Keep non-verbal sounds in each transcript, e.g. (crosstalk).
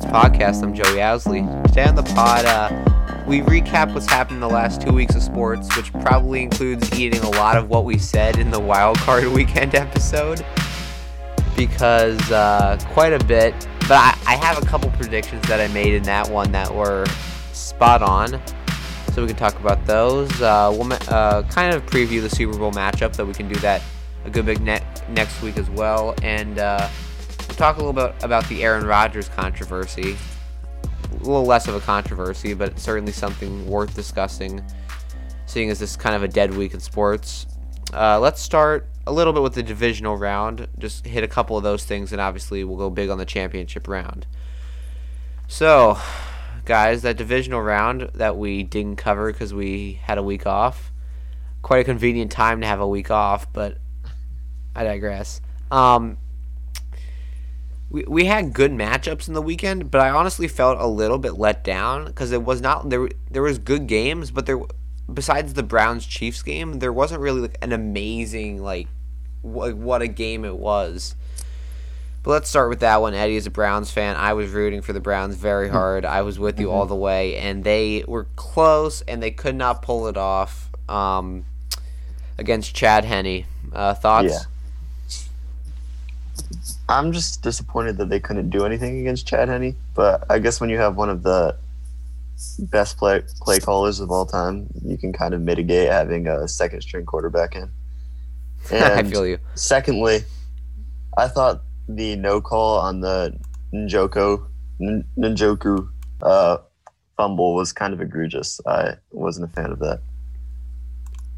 podcast. I'm Joey Owsley. Today on the pod, uh, we recap what's happened in the last two weeks of sports, which probably includes eating a lot of what we said in the wild card (laughs) weekend episode, because uh, quite a bit. But I, I have a couple predictions that I made in that one that were spot on, so we can talk about those. Uh, we'll uh, kind of preview the Super Bowl matchup, so we can do that a good big ne- next week as well, and uh, talk a little bit about the Aaron Rodgers controversy. A little less of a controversy, but certainly something worth discussing, seeing as this is kind of a dead week in sports. Uh, let's start a little bit with the divisional round. Just hit a couple of those things, and obviously we'll go big on the championship round. So, guys, that divisional round that we didn't cover because we had a week off. Quite a convenient time to have a week off, but I digress. Um, we, we had good matchups in the weekend, but I honestly felt a little bit let down because it was not there. There was good games, but there besides the Browns Chiefs game, there wasn't really like an amazing like what, what a game it was. But let's start with that one. Eddie is a Browns fan. I was rooting for the Browns very hard. I was with you all the way, and they were close, and they could not pull it off um, against Chad Henne. Uh, thoughts? Yeah. I'm just disappointed that they couldn't do anything against Chad Henne. But I guess when you have one of the best play play callers of all time, you can kind of mitigate having a second string quarterback in. (laughs) I feel you. secondly, I thought the no call on the Njoko N- Njoku uh, fumble was kind of egregious. I wasn't a fan of that.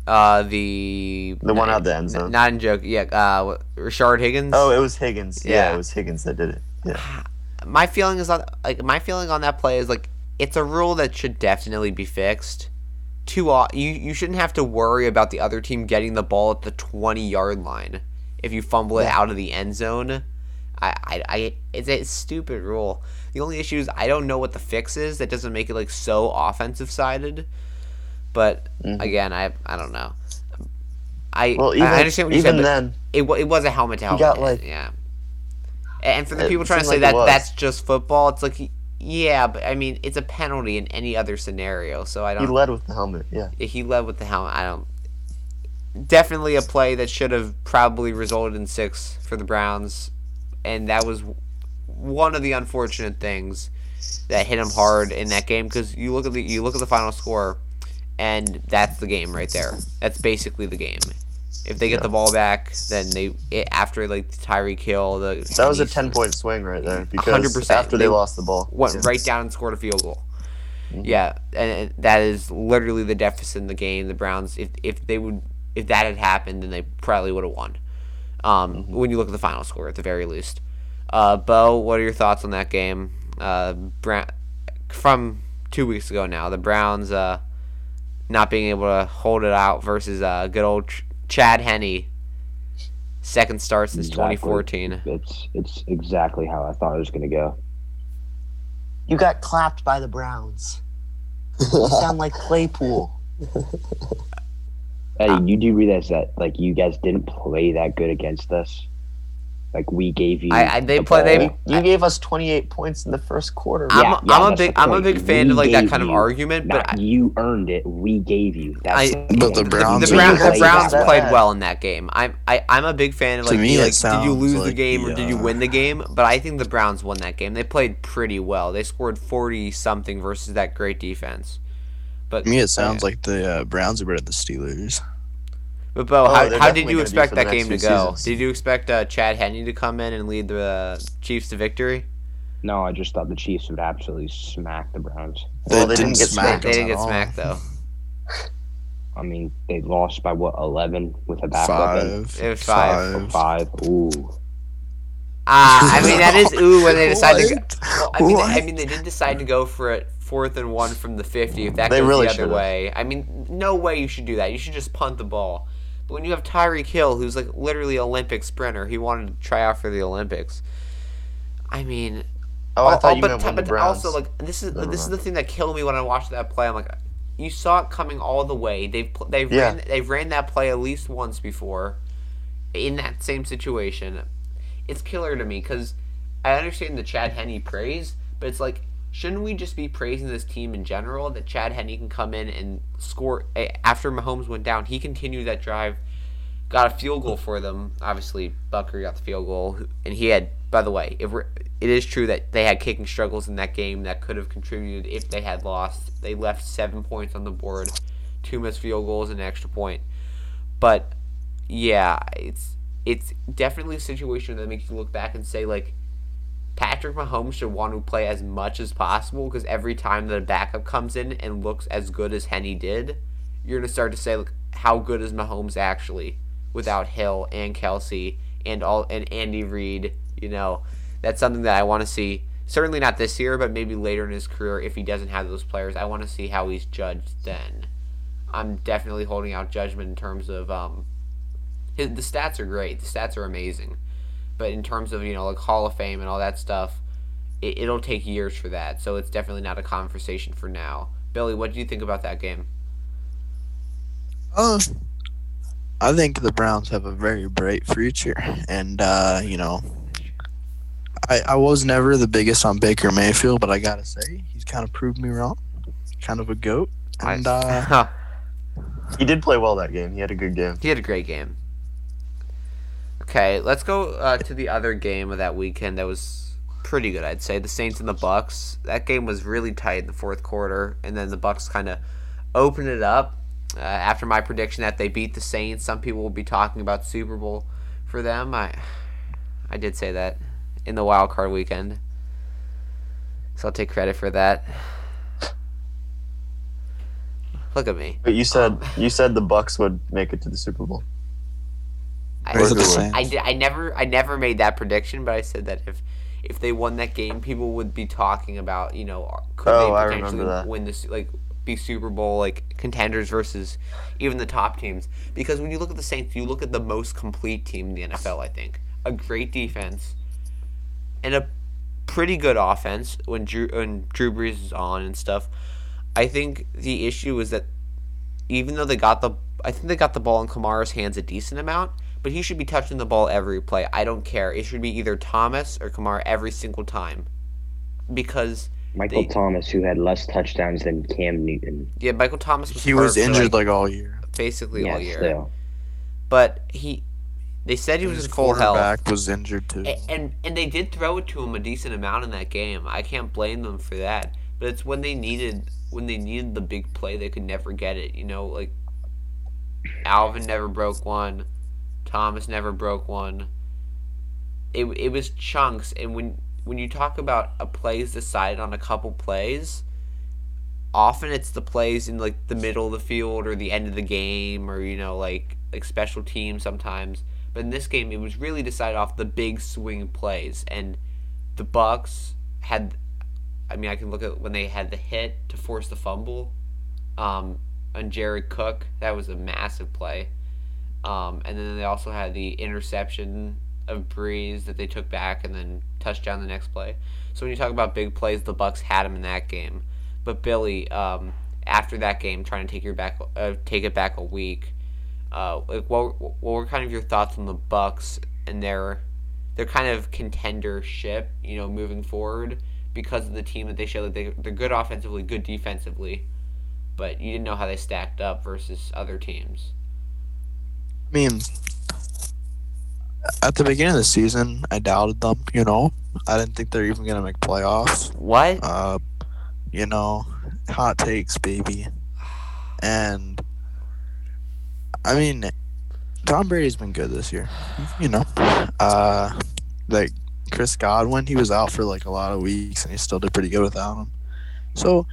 Uh, the The one out the end zone. Not in joke. Yeah. Uh, Rashard Higgins. Oh, it was Higgins. Yeah, Yeah. it was Higgins that did it. Yeah. (sighs) my feeling is on like my feeling on that play is like it's a rule that should definitely be fixed. Too you you shouldn't have to worry about the other team getting the ball at the twenty yard line if you fumble it Yeah. out of the end zone. I, I, I it's a stupid rule. The only issue is I don't know what the fix is. That doesn't make it like so offensive sided. But Mhm. again, I I don't know. I Well, even, I understand what you even said. then, it, it was a helmet to helmet. got, like- yeah. And for the people trying to say like that that's just football, it's like yeah, but I mean it's a penalty in any other scenario. So I don't. He led with the helmet. Yeah. He led with the helmet. I don't. Definitely a play that should have probably resulted in six for the Browns, and that was one of the unfortunate things that hit him hard in that game because you look at the you look at the final score, and that's the game right there. That's basically the game. If they get Yeah. the ball back, then they it, after like Tyreek Hill, the That was a 10 point swing right there because 100%. after they, They lost the ball. went Yeah. right down and scored a field goal. Mhm. Yeah, and, and that is literally the deficit in the game. The Browns, if if they would, if that had happened, then they probably would have won. Um, Mm-hmm. when you look at the final score, at the very least. Uh, Bo, what are your thoughts on that game? Uh, Brown, from two weeks ago now, the Browns uh, not being able to hold it out versus uh, good old Ch- Chad Henne. Second start since Exactly. 2014. It's it's exactly how I thought it was going to go. You got clapped by the Browns. You (laughs) sound like Claypool. Eddie, you do realize that like you guys didn't play that good against us. Like we gave you. I- I- they the play- they- ball. You gave us 28 points in the first quarter. I'm, Yeah, a- yeah, I'm a big I'm a big fan We of like that gave kind of argument, but Not I, you earned it. We gave you. That's I- the But the. Browns the, are Brown, the Browns That played well in that game. I'm I, I'm a big fan of To like, me, like did you sounds lose the like game or the, did you uh, win the game? But I think the Browns won that game. They played pretty well. They scored forty something versus that great defense. But To me, it sounds like the uh, Browns are better than the Steelers. But Bo, Oh, how, how did you expect that game to go? seasons. Did you expect uh, Chad Henne to come in and lead the uh, Chiefs to victory? No, I just thought the Chiefs would absolutely smack the Browns. Well, they didn't get They, smacked they didn't get all. smacked though. I mean, they lost by what eleven with a backup in? Five. It was five. Or five. Ooh. Ah, I mean that is ooh when they decided to. Go, What? well, I mean, What? I mean, they did decide to go for it fourth and one from the fifty. If that They goes really the other should've. way, I mean, no way you should do that. You should just punt the ball. But when you have Tyreek Hill, who's like literally Olympic sprinter, he wanted to try out for the Olympics. I mean, Oh, I al- thought you but, meant but Browns. also like this is Never this is the thing that killed me when I watched that play. I'm like, you saw it coming all the way. They've pl- they've Yeah. ran they've ran that play at least once before, in that same situation. It's killer to me because I understand the Chad Henne praise, but it's like shouldn't we just be praising this team in general that Chad Henne can come in and score eh, after Mahomes went down? He continued that drive, got a field goal for them. Obviously, Butker got the field goal, and he had. By the way, if we're, it is true that they had kicking struggles in that game that could have contributed if they had lost. They left seven points on the board, two missed field goals, and an extra point. But yeah, it's it's definitely a situation that makes you look back and say like Patrick Mahomes should want to play as much as possible because every time that a backup comes in and looks as good as Henne did, you're gonna start to say like how good is Mahomes actually without Hill and Kelce and all and Andy Reid. You know, that's something that I want to see. Certainly not this year, but maybe later in his career if he doesn't have those players. I want to see how he's judged then. I'm definitely holding out judgment in terms of um, his, the stats are great. The stats are amazing but in terms of you know like Hall of Fame and all that stuff, it, it'll take years for that. So it's definitely not a conversation for now. Billy, what do you think about that game? Uh, I think the Browns have a very bright future, and uh, you know, I I was never the biggest on Baker Mayfield, but I gotta say he's kind of proved me wrong. Kind of a goat, and uh, (laughs) he did play well that game. He had a good game. He had a great game. Okay, let's go uh, to the other game of that weekend that was pretty good, I'd say. The Saints and the Bucks. That game was really tight in the fourth quarter, and then the Bucks kind of opened it up. Uh, after my prediction that they beat the Saints, some people will be talking about Super Bowl for them. I, I did say that in the wild card weekend, so I'll take credit for that. Look at me. But you said um, you said the Bucks would make it to the Super Bowl. I, I, I, I never I never made that prediction, but I said that if if they won that game, people would be talking about you know could oh, they potentially win this like be Super Bowl like contenders versus even the top teams because when you look at the Saints, you look at the most complete team in the NFL. I think a great defense and a pretty good offense when Drew when Drew Brees is on and stuff. I think the issue is that even though they got the I think they got the ball in Kamara's hands a decent amount but he should be touching the ball every play. I don't care. It should be either Thomas or Kamara every single time. Because Michael they, Thomas, who had less touchdowns than Cam Newton. Yeah, Michael Thomas was He was injured like, like, all year. Basically yeah, all year. Still. But he they said he was in full health. was injured too. And, and and they did throw it to him a decent amount in that game. I can't blame them for that. But it's when they needed when they needed the big play they could never get it. You know, like Alvin never broke one. Thomas never broke one. It, it was chunks, and when when you talk about a plays decided on a couple plays, often it's the plays in like the middle of the field or the end of the game or you know like like special teams sometimes. But in this game, it was really decided off the big swing plays, and the Bucks had. I mean, I can look at when they had the hit to force the fumble, um, on Jared Cook. That was a massive play. Um, and then they also had the interception of Brees that they took back and then touchdown the next play. So when you talk about big plays, the Bucks had them in that game. But Billy, um, after that game, trying to take your back, uh, take it back a week. Uh, like what, what were kind of your thoughts on the Bucks and their their kind of contendership, you know, moving forward because of the team that they showed that they they're good offensively, good defensively, but you didn't know how they stacked up versus other teams. I mean, at the beginning of the season, I doubted them. You know, I didn't think they're even gonna make playoffs. What? Uh, you know, hot takes, baby. And I mean, Tom Brady's been good this year. You know, uh, like Chris Godwin, he was out for like a lot of weeks, and he still did pretty good without him. So,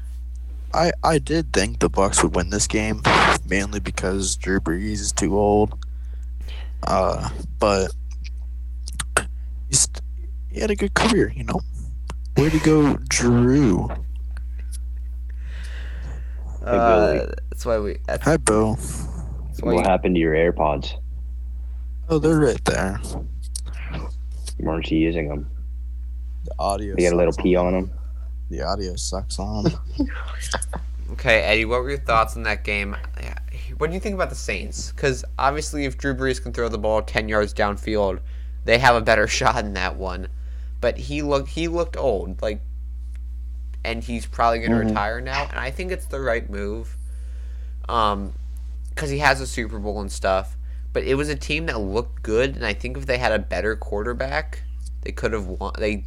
I I did think the Bucks would win this game, mainly because Drew Brees is too old. Uh, but he's, he had a good career, you know. Way to go, Drew. Uh, that's why we. That's, Hi, Bo. What happened to your AirPods? Oh, they're right there. Weren't you using them? The audio. You got a little pee on them. The audio sucks on. (laughs) okay, Eddie, what were your thoughts on that game? What do you think about the Saints? Because obviously, if Drew Brees can throw the ball ten yards downfield, they have a better (laughs) shot in that one. but he looked he looked old, like, and he's probably going to Mhm. retire now. And I think it's the right move, um, because he has a Super Bowl and stuff. But it was a team that looked good, and I think if they had a better quarterback, they could have won. They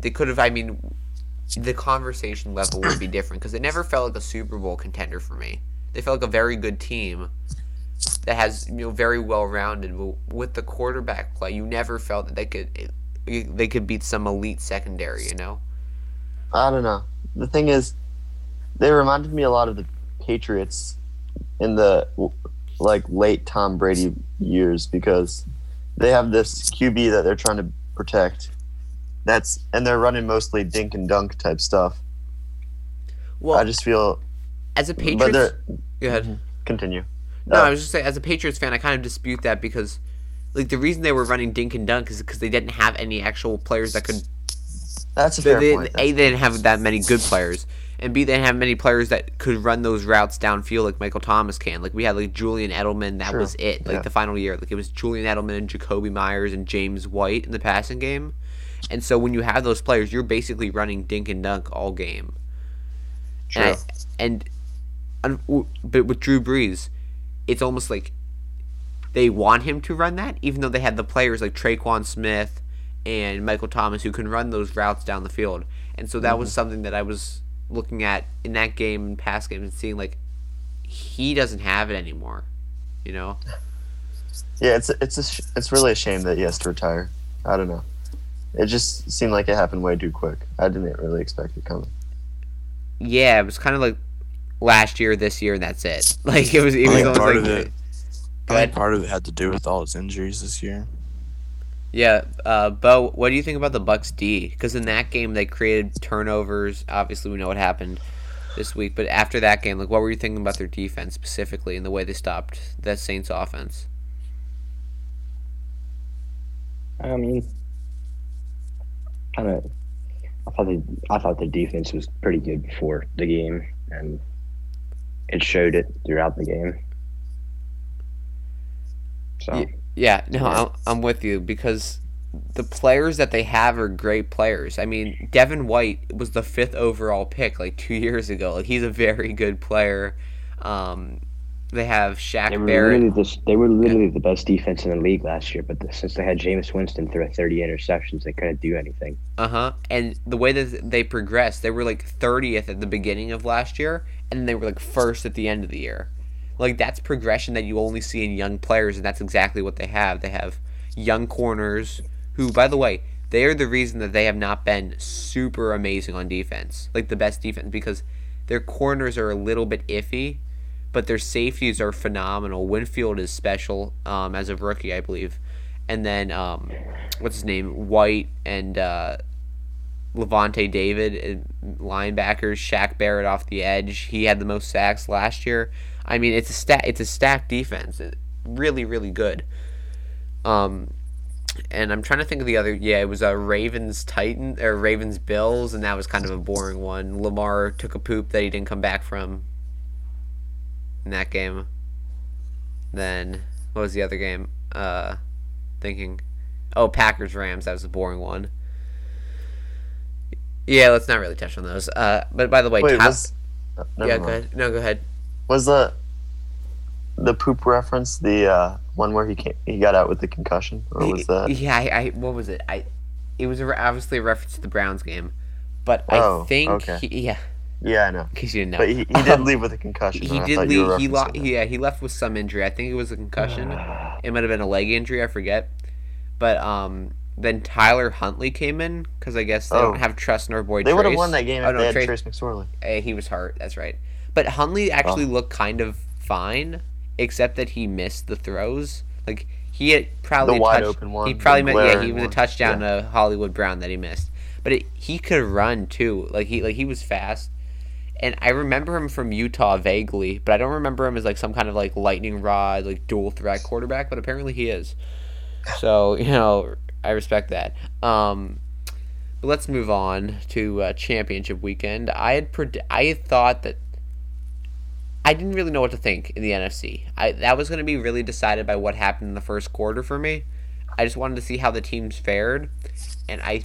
they could have. I mean, the conversation level would be different because it never felt like a Super Bowl contender for me. They felt like a very good team that has you know very well rounded. With the quarterback play, you never felt that they could they could beat some elite secondary. You know. I don't know. The thing is, they reminded me a lot of the Patriots in the like late Tom Brady years because they have this QB that they're trying to protect. That's and they're running mostly dink and dunk type stuff. Well, I just feel, as a but Patriots, they're go ahead. continue. No, Uh, I was just saying, as a Patriots fan, I kind of dispute that because, like, the reason they were running dink and dunk is because they didn't have any actual players that could. That's a They, fair they- point. a, they didn't have that many good players, and B, they didn't have many players that could run those routes downfield like Michael Thomas can. Like we had like Julian Edelman, that True. was it. Like Yeah. the final year, like it was Julian Edelman and Jakobi Meyers and James White in the passing game. And so when you have those players, you're basically running dink and dunk all game. True. And, I, and w- but with Drew Brees, it's almost like they want him to run that, even though they had the players like Tre'Quan Smith and Michael Thomas who can run those routes down the field. And so that was mm-hmm. something that I was looking at in that game and past games and seeing like he doesn't have it anymore. You know? (laughs) Yeah, it's it's a sh- it's really a shame that he has to retire. I don't know. It just seemed like it happened way too quick. I didn't really expect it coming. Yeah, it was kind of like last year, this year, and that's it. (laughs) Like it was. It I was almost part like, of it- Go I think part of it had to do with all his injuries this year. Yeah, uh, Bo, what do you think about the Bucks D? Because in that game they created turnovers. Obviously, we know what happened this week. But after that game, like, what were you thinking about their defense specifically and the way they stopped that Saints offense? I mean, kind of. I thought the I thought the defense was pretty good before the game, and it showed it throughout the game. So Yeah, no, Yeah. I'm, with you because the players that they have are great players. I mean, Devin White was the fifth overall pick like two years ago. Like he's a very good player. Um, they have Shaq they were Barrett. literally this, they were literally the best defense in the league last year. But the, since they had Jameis Winston throw 30 interceptions, they couldn't do anything. Uh huh. And the way that they progressed, they were like 30th at the beginning of last year, and then they were like first at the end of the year. Like that's progression that you only see in young players, and that's exactly what they have. They have young corners who, by the way, they are the reason that they have not been super amazing on defense, like the best defense, because their corners are a little bit iffy, but their safeties are phenomenal. Winfield is special um, as a rookie, I believe, and then um, what's his name, White and. Uh, Lavonte David, and linebackers, Shaq Barrett off the edge. He had the most sacks last year. I mean, it's a stat. It's a stacked defense. Really, really good. Um, and I'm trying to think of the other. Yeah, it was a Ravens Titan or Ravens Bills, and that was kind of a boring one. Lamar took a poop that he didn't come back from in that game. Then what was the other game? Uh, thinking, oh Packers Rams. That was a boring one. Yeah, let's not really touch on those. Uh, but by the way, Wait, Ty- was uh, never yeah, go ahead. No, go ahead. Was the the poop reference the uh, one where he came, he got out with the concussion, or was that? Yeah, I, I what was it? I it was obviously a reference to the Browns game, but Oh, I think okay. he, yeah, Yeah, I know. in case you didn't know, But he, he did leave with a (laughs) concussion. he did thought you were leave. He, lo- yeah, he left with some injury. I think it was a concussion. (sighs) It might have been a leg injury. I forget. But um, then Tyler Huntley came in because I guess they Oh. don't have trust in our boy. They would have won that game if Oh, no, they had Trace- Trace McSorley. Eh, he was hurt. That's right. But Huntley actually Oh. looked kind of fine, except that he missed the throws. Like he had probably The wide touch- open one, He probably meant, yeah. He was a one. touchdown to Hollywood Brown that he missed. But it, he could run too. Like he like he was fast. And I remember him from Utah vaguely, but I don't remember him as like some kind of like lightning rod, like dual threat quarterback. But apparently he is. So (laughs) you know, I respect that. Um, but let's move on to uh, championship weekend. I had pred- I had thought that I didn't really know what to think in the NFC. I that was going to be really decided by what happened in the first quarter for me. I just wanted to see how the teams fared, and I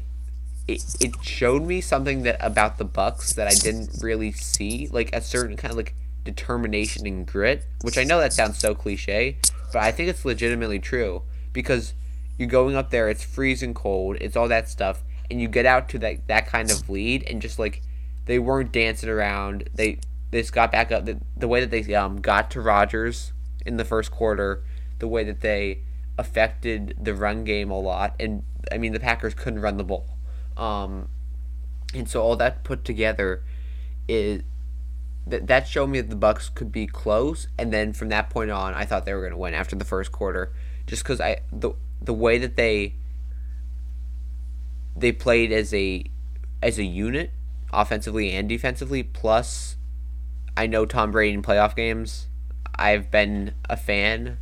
it, it showed me something that about the Bucks that I didn't really see, like a certain kind of like determination and grit, which I know that sounds so cliche, but I think it's legitimately true because you're going up there, it's freezing cold, it's all that stuff, and you get out to that that kind of lead and just like they weren't dancing around. They they just got back up. The, the way that they um got to Rodgers in the first quarter, the way that they affected the run game a lot, and I mean the Packers couldn't run the ball. Um, and so all that put together is that that showed me that the Bucks could be close, and then from that point on, I thought they were going to win after the first quarter, just because I the the way that they they played as a as a unit, offensively and defensively. Plus, I know Tom Brady in playoff games. I've been a fan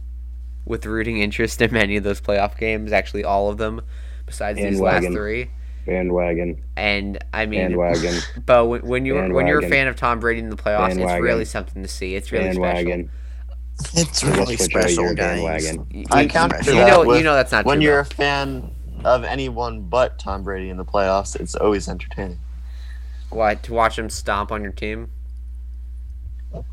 with rooting (laughs) interest in many of those playoff games, actually all of them, besides these last three. Bandwagon. And I mean, Bandwagon. (laughs) but when, when you're when you're a fan of Tom Brady in the playoffs, it's really something to see. It's really special. It's really that's what Joey, special, guys. bandwagon. You, I you- counter you that know, with you know that's not when true. you're though. a fan of anyone but Tom Brady in the playoffs, it's always entertaining. Why to watch him stomp on your team?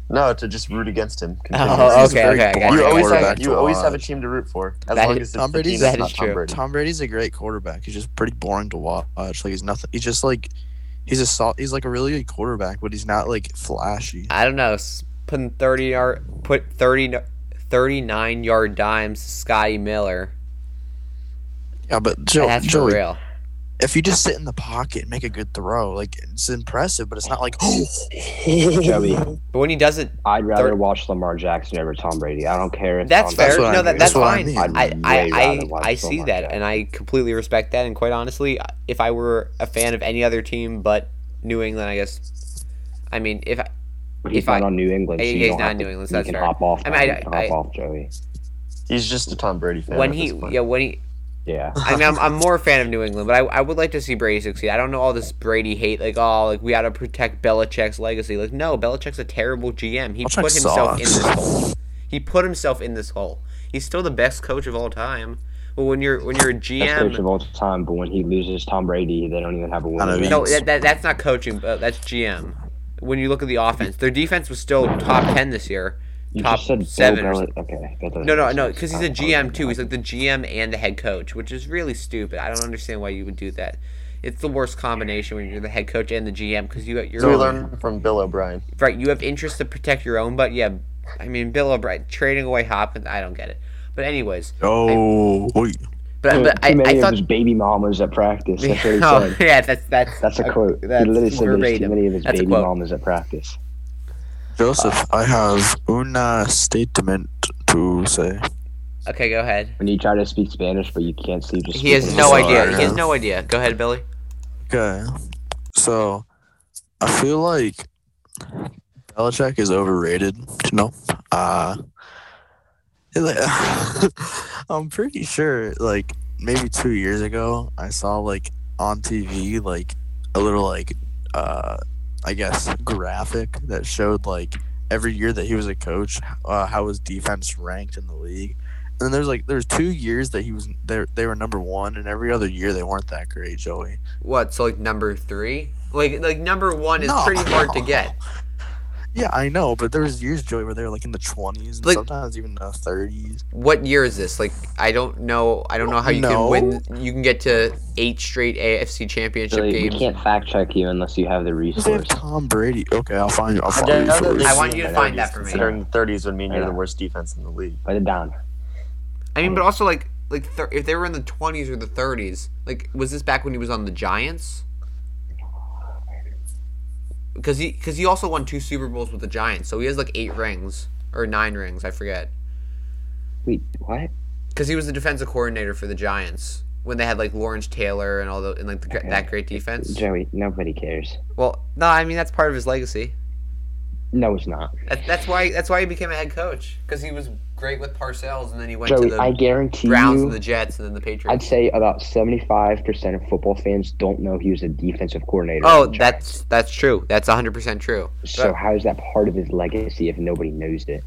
No, to just root against him. Oh, continuously. He's okay, okay, I got boring You you. always have you always have a team to root for as That long is- as it's Tom the Brady's- that's that not is Tom true. Brady. Tom Brady's a great quarterback. He's just pretty boring to watch. Like he's nothing. He's just like he's a sol- he's like a really good quarterback, but he's not like flashy. I don't know. s- Putting thirty yard, put 30, 39 yard dimes, Scotty Miller. Yeah, but Joe, that's for Joey, real. If you just sit in the pocket and make a good throw, like it's impressive, but it's not like (gasps) oh Joey, But when he does it, I'd rather Third- watch Lamar Jackson over Tom Brady. I don't care if that's Tom fair. That's no, that, that's That's what I fine. mean. I'd I, way I, I, watch I see Lamar that, Jackson. and I completely respect that. And quite honestly, if I were a fan of any other team but New England, I guess. I mean, if I, But he's if not I- on New England. Yeah, so he's don't New England, so that's can fair. hop off. I mean, I- you can I- hop off, Joey. He's just a Tom Brady fan. when at he, this point. yeah, when he, Yeah. I mean, I'm, I'm more a fan of New England, but I, I would like to see Brady succeed. I don't know all this Brady hate, like, oh, like we got to protect Belichick's legacy. Like, no, Belichick's a terrible GM. He Belichick put himself in this hole. He put himself in this hole. He's still the best coach of all time. But when you're when you're a GM, Best coach GM, of all time, but when he loses Tom Brady, they don't even have a win. no, that, that that's not coaching. But that's GM. When you look at the offense, their defense was still top ten this year. You top just said seven or Belichick- Okay. No, no, no, because he's a GM too. He's like the GM and the head coach, which is really stupid. I don't understand why you would do that. It's the worst combination when you're the head coach and the GM because you you're So we learned from Bill O'Brien. right. You have interest to protect your own, but yeah, I mean Bill O'Brien trading away Hopkins. I don't get it. But anyways, oh, wait. but Too, but I, too many I of thought his baby mamas at practice. That's what he (laughs) oh, said. yeah, that's that's That's a quote. That's he literally said there's too many of his That's a baby quote. mamas at practice. Joseph, I have una statement to say. Okay, go ahead. When you try to speak Spanish, but you can't see, just He has no Sorry, idea. He has no idea. Go ahead, Billy. Okay, so I feel like Belichick is overrated. You know, uh, (laughs) I'm pretty sure. Like maybe two years ago, I saw like on TV like a little like uh, I guess graphic that showed like every year that he was a coach, uh, how his defense ranked in the league. And then there's like there's two years that he was they they were number one, and every other year they weren't that great, Joey. What? So like number three? Like like number one is No. pretty hard to (laughs) get. Yeah, I know, but there was years, Joey, where they were like in the twenties, Like- sometimes even the thirties. What year is this? Like I don't know. I don't know how you No. can win. You can get to eight straight AFC Championship Billy, we can't fact check you unless you have the They have resource. Tom Brady. Okay, I'll find you. I'll find Yeah, you yeah, first. I want you to find that for me. Considering the 30s would mean you're the worst defense in the league. Write it down. I mean, but also like like thir- if they were in the twenties or the thirties, like was this back when he was on the Giants? Because he because he also won two Super Bowls with the Giants, so he has like eight rings or nine rings, I forget. Wait, what? Because he was the defensive coordinator for the Giants when they had like Lawrence Taylor and all the and like the, Okay. that great defense. Joey, nobody cares. Well, no, I mean that's part of his legacy. No, it's not. That, that's why that's why he became a head coach because he was great with Parcells, and then he went Joey, to the I guarantee Browns you, and the Jets, and then the Patriots. I'd say about 75% of football fans don't know he was a defensive coordinator. oh, on the Giants. that's that's true. That's hundred percent true. So But, how is that part of his legacy if nobody knows it?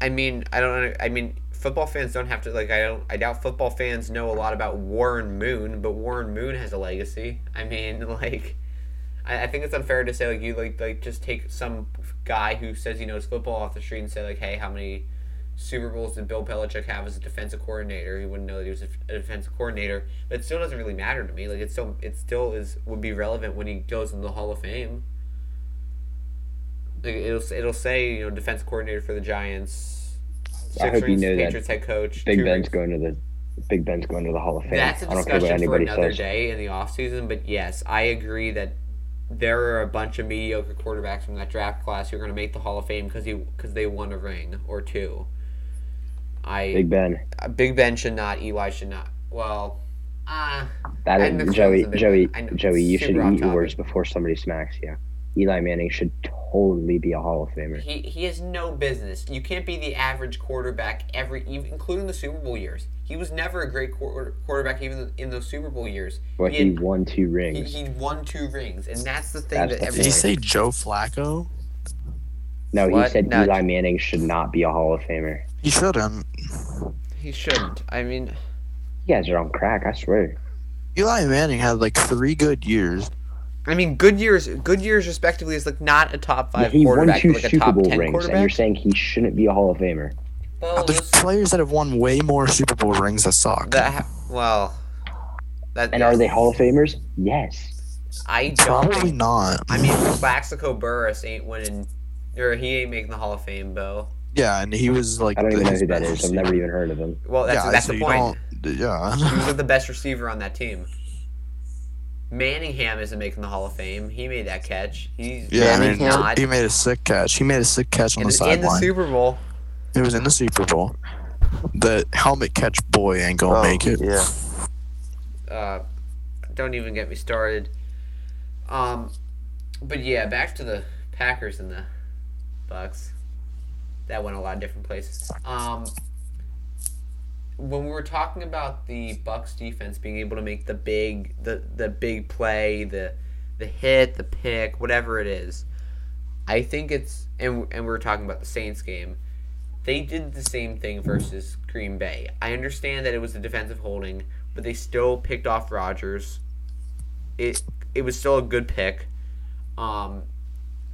I mean, I don't. I mean, football fans don't have to like. I don't. I doubt football fans know a lot about Warren Moon, but Warren Moon has a legacy. I mean, (laughs) like, I, I think it's unfair to say like you like like just take some guy who says he knows football off the street and say like, hey, how many Super Bowls did Bill Belichick have as a defensive coordinator? He wouldn't know that he was a, a defensive coordinator. But it still doesn't really matter to me. Like it still it still is would be relevant when he goes in the Hall of Fame. Like it'll it'll say you know defensive coordinator for the Giants. I hope you rings, know that head coach. Big Ben's rings. going to the Big Ben's going to the Hall of Fame. That's a I don't care what discussion for anybody another says. day in the offseason, but yes, I agree that there are a bunch of mediocre quarterbacks from that draft class who are going to make the Hall of Fame because he because they won a ring or two. I Big Ben. uh, Big Ben should not. Eli should not. Well, ah, That I'm is, Joey. feelings of it. Joey. Know, Joey. You should eat your topic. words before somebody smacks you. Eli Manning should totally be a Hall of Famer. he he has no business. You can't be the average quarterback every, even, including the Super Bowl years. He was never a great quarter, quarterback even in those Super Bowl years. But he, he won two rings. he won two rings, and that's the thing That's that the every, Did he say Joe Flacco? No, he said No. Eli Manning should not be a Hall of Famer. He shouldn't. he shouldn't. I mean, You guys are on crack. I swear. Eli Manning had like three good years. I mean, good years, good years, respectively, is like not a top five he won quarterback, two but like Super Bowl rings, and you're saying he shouldn't be a Hall of Famer. Well, There's those- players that have won way more Super Bowl rings that suck. that ha- well, that And are they Hall of Famers? Yes. I don't. Probably think- not. I mean, Plaxico Burress ain't winning, or he ain't making the Hall of Fame, Bo. yeah, and he was like. I don't even know who that best. I've never even heard of him. Well, that's yeah, that's so the point. Yeah. He was (laughs) the best receiver on that team. Manningham isn't making the Hall of Fame. He made that catch. He's Yeah, I mean, Manningham? not he made a sick catch. He made a sick catch on in, the the- in the. Super Bowl. It was in the Super Bowl. The helmet catch boy ain't gonna Oh, make it. Yeah. uh, don't even get me started. Um, but yeah, back to the Packers and the Bucks. That went a lot of different places. Um, when we were talking about the Bucks defense being able to make the big the the big play, the the hit, the pick, whatever it is, I think it's and and we were talking about the Saints game. They did the same thing versus Green Bay. I understand that it was a defensive holding, but they still picked off Rodgers. It it was still a good pick. Um,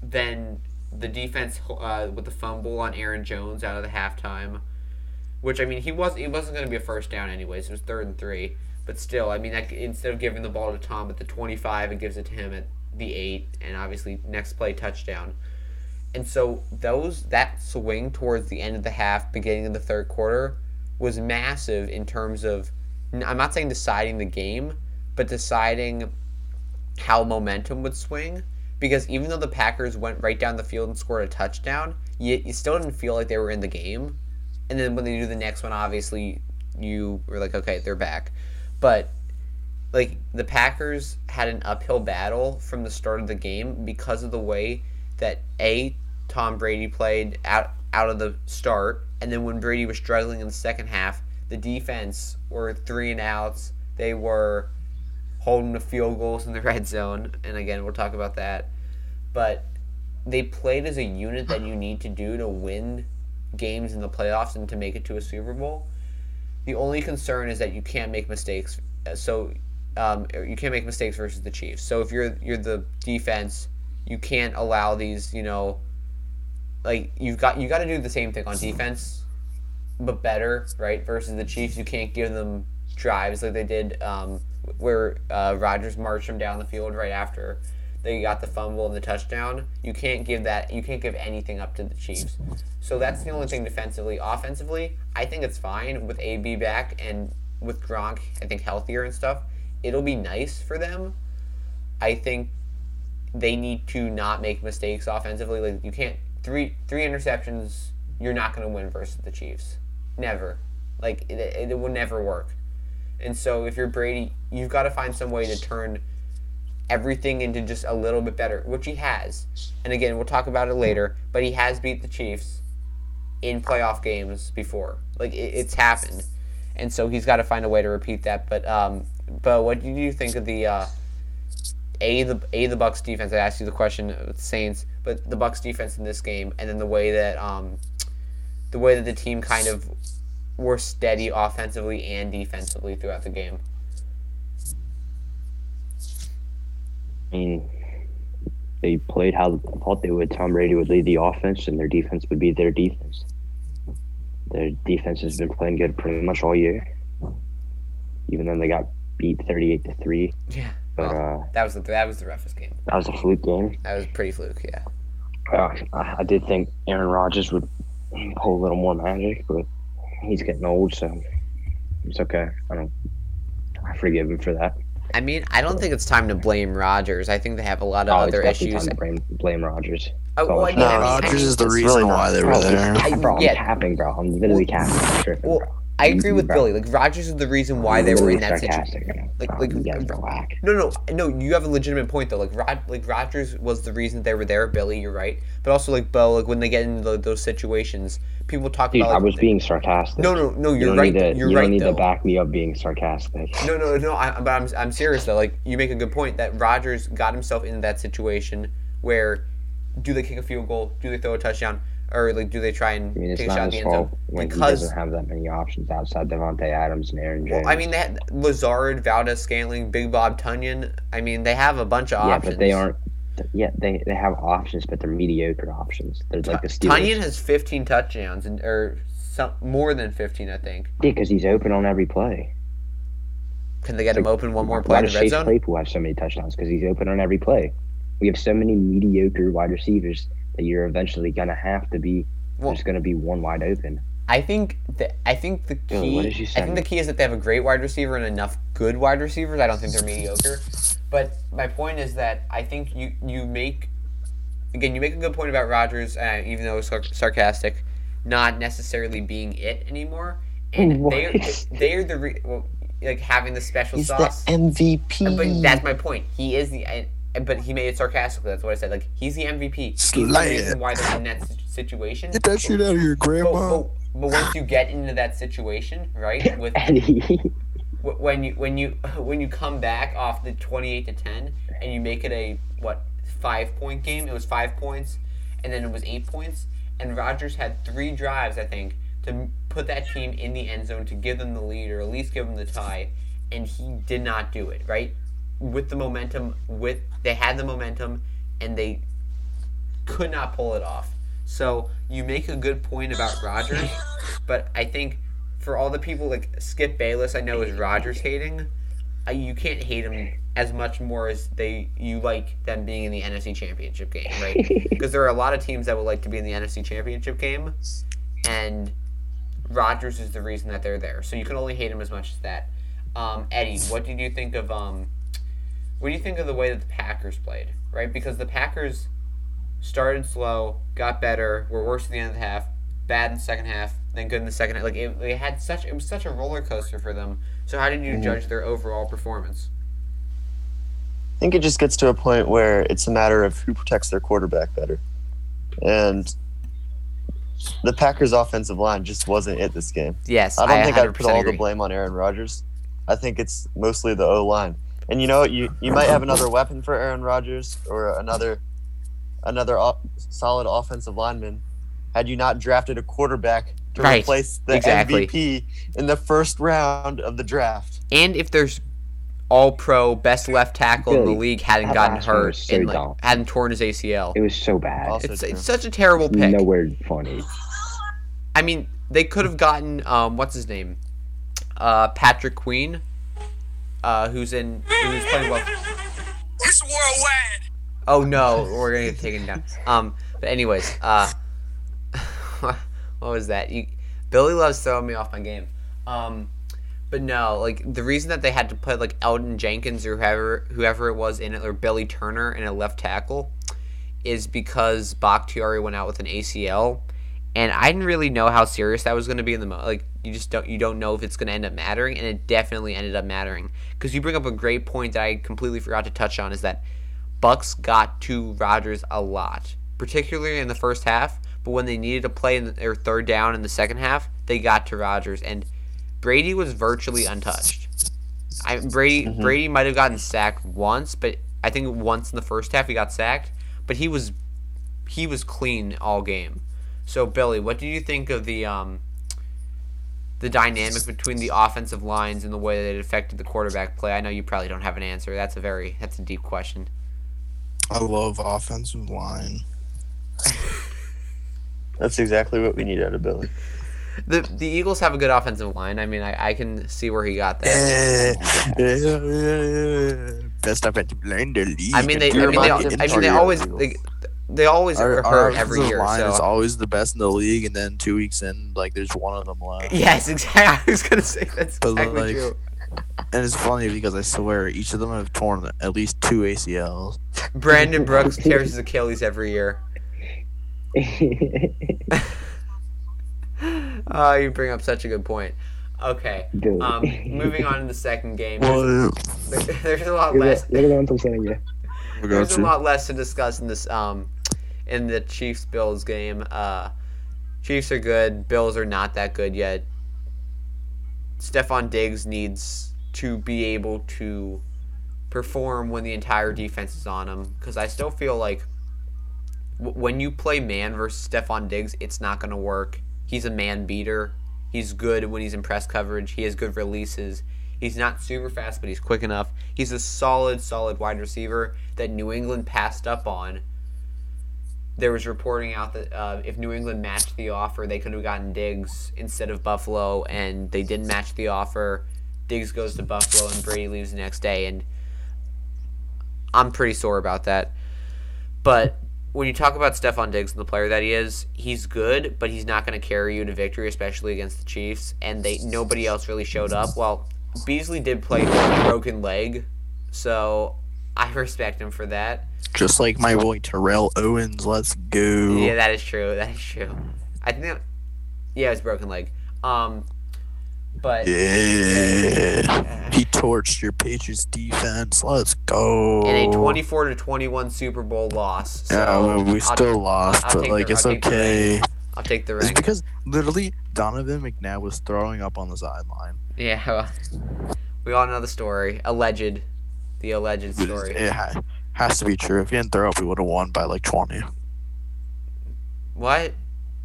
then the defense uh, with the fumble on Aaron Jones out of the halftime, which I mean he was it wasn't going to be a first down anyways. It was third and three, but still, I mean that, instead of giving the ball to Tom at the twenty five, it gives it to him at the eight, and obviously next play touchdown. And so those that swing towards the end of the half, beginning of the third quarter, was massive in terms of I'm not saying deciding the game, but deciding how momentum would swing. Because even though the Packers went right down the field and scored a touchdown, you, you still didn't feel like they were in the game. And then when they do the next one, obviously you were like, okay, they're back. But like the Packers had an uphill battle from the start of the game because of the way that a Tom Brady played out out of the start, and then when Brady was struggling in the second half, the defense were three and outs. They were holding the field goals in the (laughs) red zone, and again, we'll talk about that. But they played as a unit that you need to do to win games in the playoffs and to make it to a Super Bowl. The only concern is that you can't make mistakes. Uh, So um, you can't make mistakes versus the Chiefs. So if you're you're the defense, you can't allow these. You know, like you've got you got to do the same thing on defense, but better, right? Versus the Chiefs, you can't give them drives like they did, um, where uh, Rodgers marched them down the field right after they got the fumble and the touchdown. You can't give that. You can't give anything up to the Chiefs. So that's the only thing defensively. Offensively, I think it's fine with AB back and with Gronk. I think healthier and stuff. It'll be nice for them. I think they need to not make mistakes offensively. Like you can't three three interceptions. You're not going to win versus the Chiefs. Never. Like it, it, will never work. And so if you're Brady, you've got to find some way to turn everything into just a little bit better, which he has. And again, we'll talk about it later. But he has beat the Chiefs in playoff games before. Like it, it's happened, and so he's got to find a way to repeat that. But um, but what do you think of the uh, a the a the Bucks defense? I asked you the question Saints, but the Bucks defense in this game, and then the way that um, the way that the team kind of were steady offensively and defensively throughout the game. I mean, they played how I thought they would. Tom Brady would lead the offense, and their defense would be their defense. Their defense has been playing good pretty much all year, even though they got beat thirty-eight to three. Yeah. But Well, uh, that was the that was the roughest game. that was a fluke game. That was pretty fluke. Yeah. Uh, I, I did think Aaron Rodgers would pull a little more magic, but he's getting old, so it's okay. I don't. I forgive him for that. I mean, I don't think it's time to blame Rodgers. I think they have a lot of Oh, it's other definitely issues. time to blame, blame Rodgers. Oh, well, I mean, No, I mean, I Rodgers mean- is the reason really why they were Bro, there. I'm yeah. capping, bro. I'm literally capping. I'm tripping, Well, bro. I agree with Bro. Billy. Like Rodgers is the reason why they were in that situation. Like- Like, like- you guys are whack. No, no, no. You have a legitimate point though. Like Rod, like Rodgers was the reason they were there. Billy, you're right. But also like Bo, like when they get into the, those situations, people talk Dude, about. I was being sarcastic. No, no, no. You You're right. To, you're you right don't need though. to back me up being sarcastic. No, no, no. I, but I'm, I'm serious though. Like you make a good point that Rodgers got himself into that situation where, do they kick a field goal? Do they throw a touchdown? Or like, do they try and I mean, take a shot in the end zone? when he Because doesn't have that many options outside Davante Adams and Aaron Jones. well, I mean, they had Lazard, Valdes, Scantling, Big Bob Tonyan. I mean, they have a bunch of yeah, options. Yeah, but they aren't. Yeah, they, they have options, but they're mediocre options. They're like the Steelers. Tonyan has 15 touchdowns and or some more than 15, I think. Yeah, because he's open on every play. Can they get him open one more Why play in does the red Chase zone? Claypool have so many touchdowns? Because he's open on every play. We have so many mediocre wide receivers that you're eventually gonna have to be. Well- there's gonna be one wide open. I think that I think the key. what did you I think the key is that they have a great wide receiver and enough good wide receivers. I don't think they're mediocre. But my point is that I think you you make again you make a good point about Rodgers, uh, even though it's sarcastic, not necessarily being it anymore. And What? they're they're the re- well, like having the special He's the sauce. MVP. But that's my point. He is the. I, but he made it sarcastically. That's what I said. Like he's the MVP. He's the reason why they're in that situation. Get that shit out of your But, grandma. but, but once you get into that situation, right? With Eddie. wh- when you when you (laughs) when you come back off the twenty eight to ten and you make it a what five point game? It was five points, and then it was eight points. And Rodgers had three drives, I think, to put that team in the end zone to give them the lead or at least give them the tie, and he did not do it. Right with the momentum, with they had the momentum, and they could not pull it off. So you make a good point about Rodgers, but I think for all the people like Skip Bayless, I know is Rodgers hating. Uh, you can't hate him as much more as they you like them being in the NFC Championship game, right? (laughs) Because there are a lot of teams that would like to be in the NFC Championship game, and Rodgers is the reason that they're there. So you can only hate him as much as that. Um, Eddie, what did you think of um, what do you think of the way that the Packers played? Right, because the Packers started slow, got better, were worse at the end of the half, bad in the second half, then good in the second half. Like it, they had such it was such a roller coaster for them. So how did you mm-hmm. judge their overall performance? I think it just gets to a point where it's a matter of who protects their quarterback better. And the Packers' offensive line just wasn't it this game. Yes, I don't think I'd put all agree. the blame on Aaron Rodgers. I think it's mostly the O line. And you know? You you might have another weapon for Aaron Rodgers or another another o- solid offensive lineman had you not drafted a quarterback to Right. replace the Exactly. MVP in the first round of the draft. And if there's all pro best left tackle in the league hadn't that gotten hurt so and like, hadn't torn his ACL. It was so bad. Also It's, it's such a terrible pick. Nowhere funny. I mean, they could have gotten um, what's his name, uh, Patrick Queen, uh, who's in who's playing well. It's worldwide. Oh no, we're gonna get taken down. Um, but anyways, uh, (laughs) what was that? You, Billy loves throwing me off my game. Um, but no, like the reason that they had to put like Elgton Jenkins or whoever whoever it was in it, or Billy Turner in a left tackle, is because Bakhtiari went out with an ACL, and I didn't really know how serious that was going to be in the mo- like you just don't you don't know if it's going to end up mattering, and it definitely ended up mattering because you bring up a great point that I completely forgot to touch on is that Bucks got to Rodgers a lot, particularly in the first half. But when they needed to play in their third down in the second half, they got to Rodgers, and Brady was virtually untouched. I Brady Brady might have gotten sacked once, but I think once in the first half he got sacked, but he was he was clean all game. So Billy, what do you think of the um the dynamic between the offensive lines and the way that it affected the quarterback play? I know you probably don't have an answer. That's a very that's a deep question. I love offensive line. (laughs) That's exactly what we need out of Billy. The the Eagles have a good offensive line. I mean, I, I can see where he got that. Best offensive line in the league. I mean, they I mean they, I mean they always Eagles. they, they always our, are our hurt every year. line is always the best in the league, and then two weeks in, like there's one of them left. yes, (laughs) exactly. I was gonna say that's But, exactly like, true. And it's funny because I swear each of them have torn at least two ACLs. (laughs) Brandon Brooks tears his Achilles every year. Oh, (laughs) you bring up such a good point. Okay. Um, moving on to the second game. There's, there's a lot less. the, you're the one from saying yeah. There's a lot less to discuss in this um in the Chiefs Bills game. Uh Chiefs are good, Bills are not that good yet. Stefon Diggs needs to be able to perform when the entire defense is on him cuz I still feel like w- when you play man versus Stefon Diggs, it's not going to work. He's a man beater. He's good when he's in press coverage. He has good releases. He's not super fast, but he's quick enough. He's a solid, solid wide receiver that New England passed up on. There was reporting out that uh, if New England matched the offer, they could have gotten Diggs instead of Buffalo, and they didn't match the offer. Diggs goes to Buffalo, and Brady leaves the next day, and I'm pretty sore about that. But when you talk about Stefon Diggs and the player that he is, he's good, but he's not going to carry you to victory, especially against the Chiefs. And they nobody else really showed up. Well, Beasley did play with a broken leg, so I respect him for that. Just like my boy Terrell Owens. Let's go. Yeah, that is true. That is true. I think, that, yeah, it's broken leg. Um, but Yeah. He torched your Patriots defense. Let's go. in a twenty-four to twenty-one Super Bowl loss. So Yeah, we I'll- still lost, I'll but like the- it's I'll okay. I'll take the ring. It's because literally Donovan McNabb was throwing up on the sideline. Yeah, well, we all know the story. Alleged, the alleged story. It ha- has to be true. If he didn't throw up, we would have won by like twenty. What?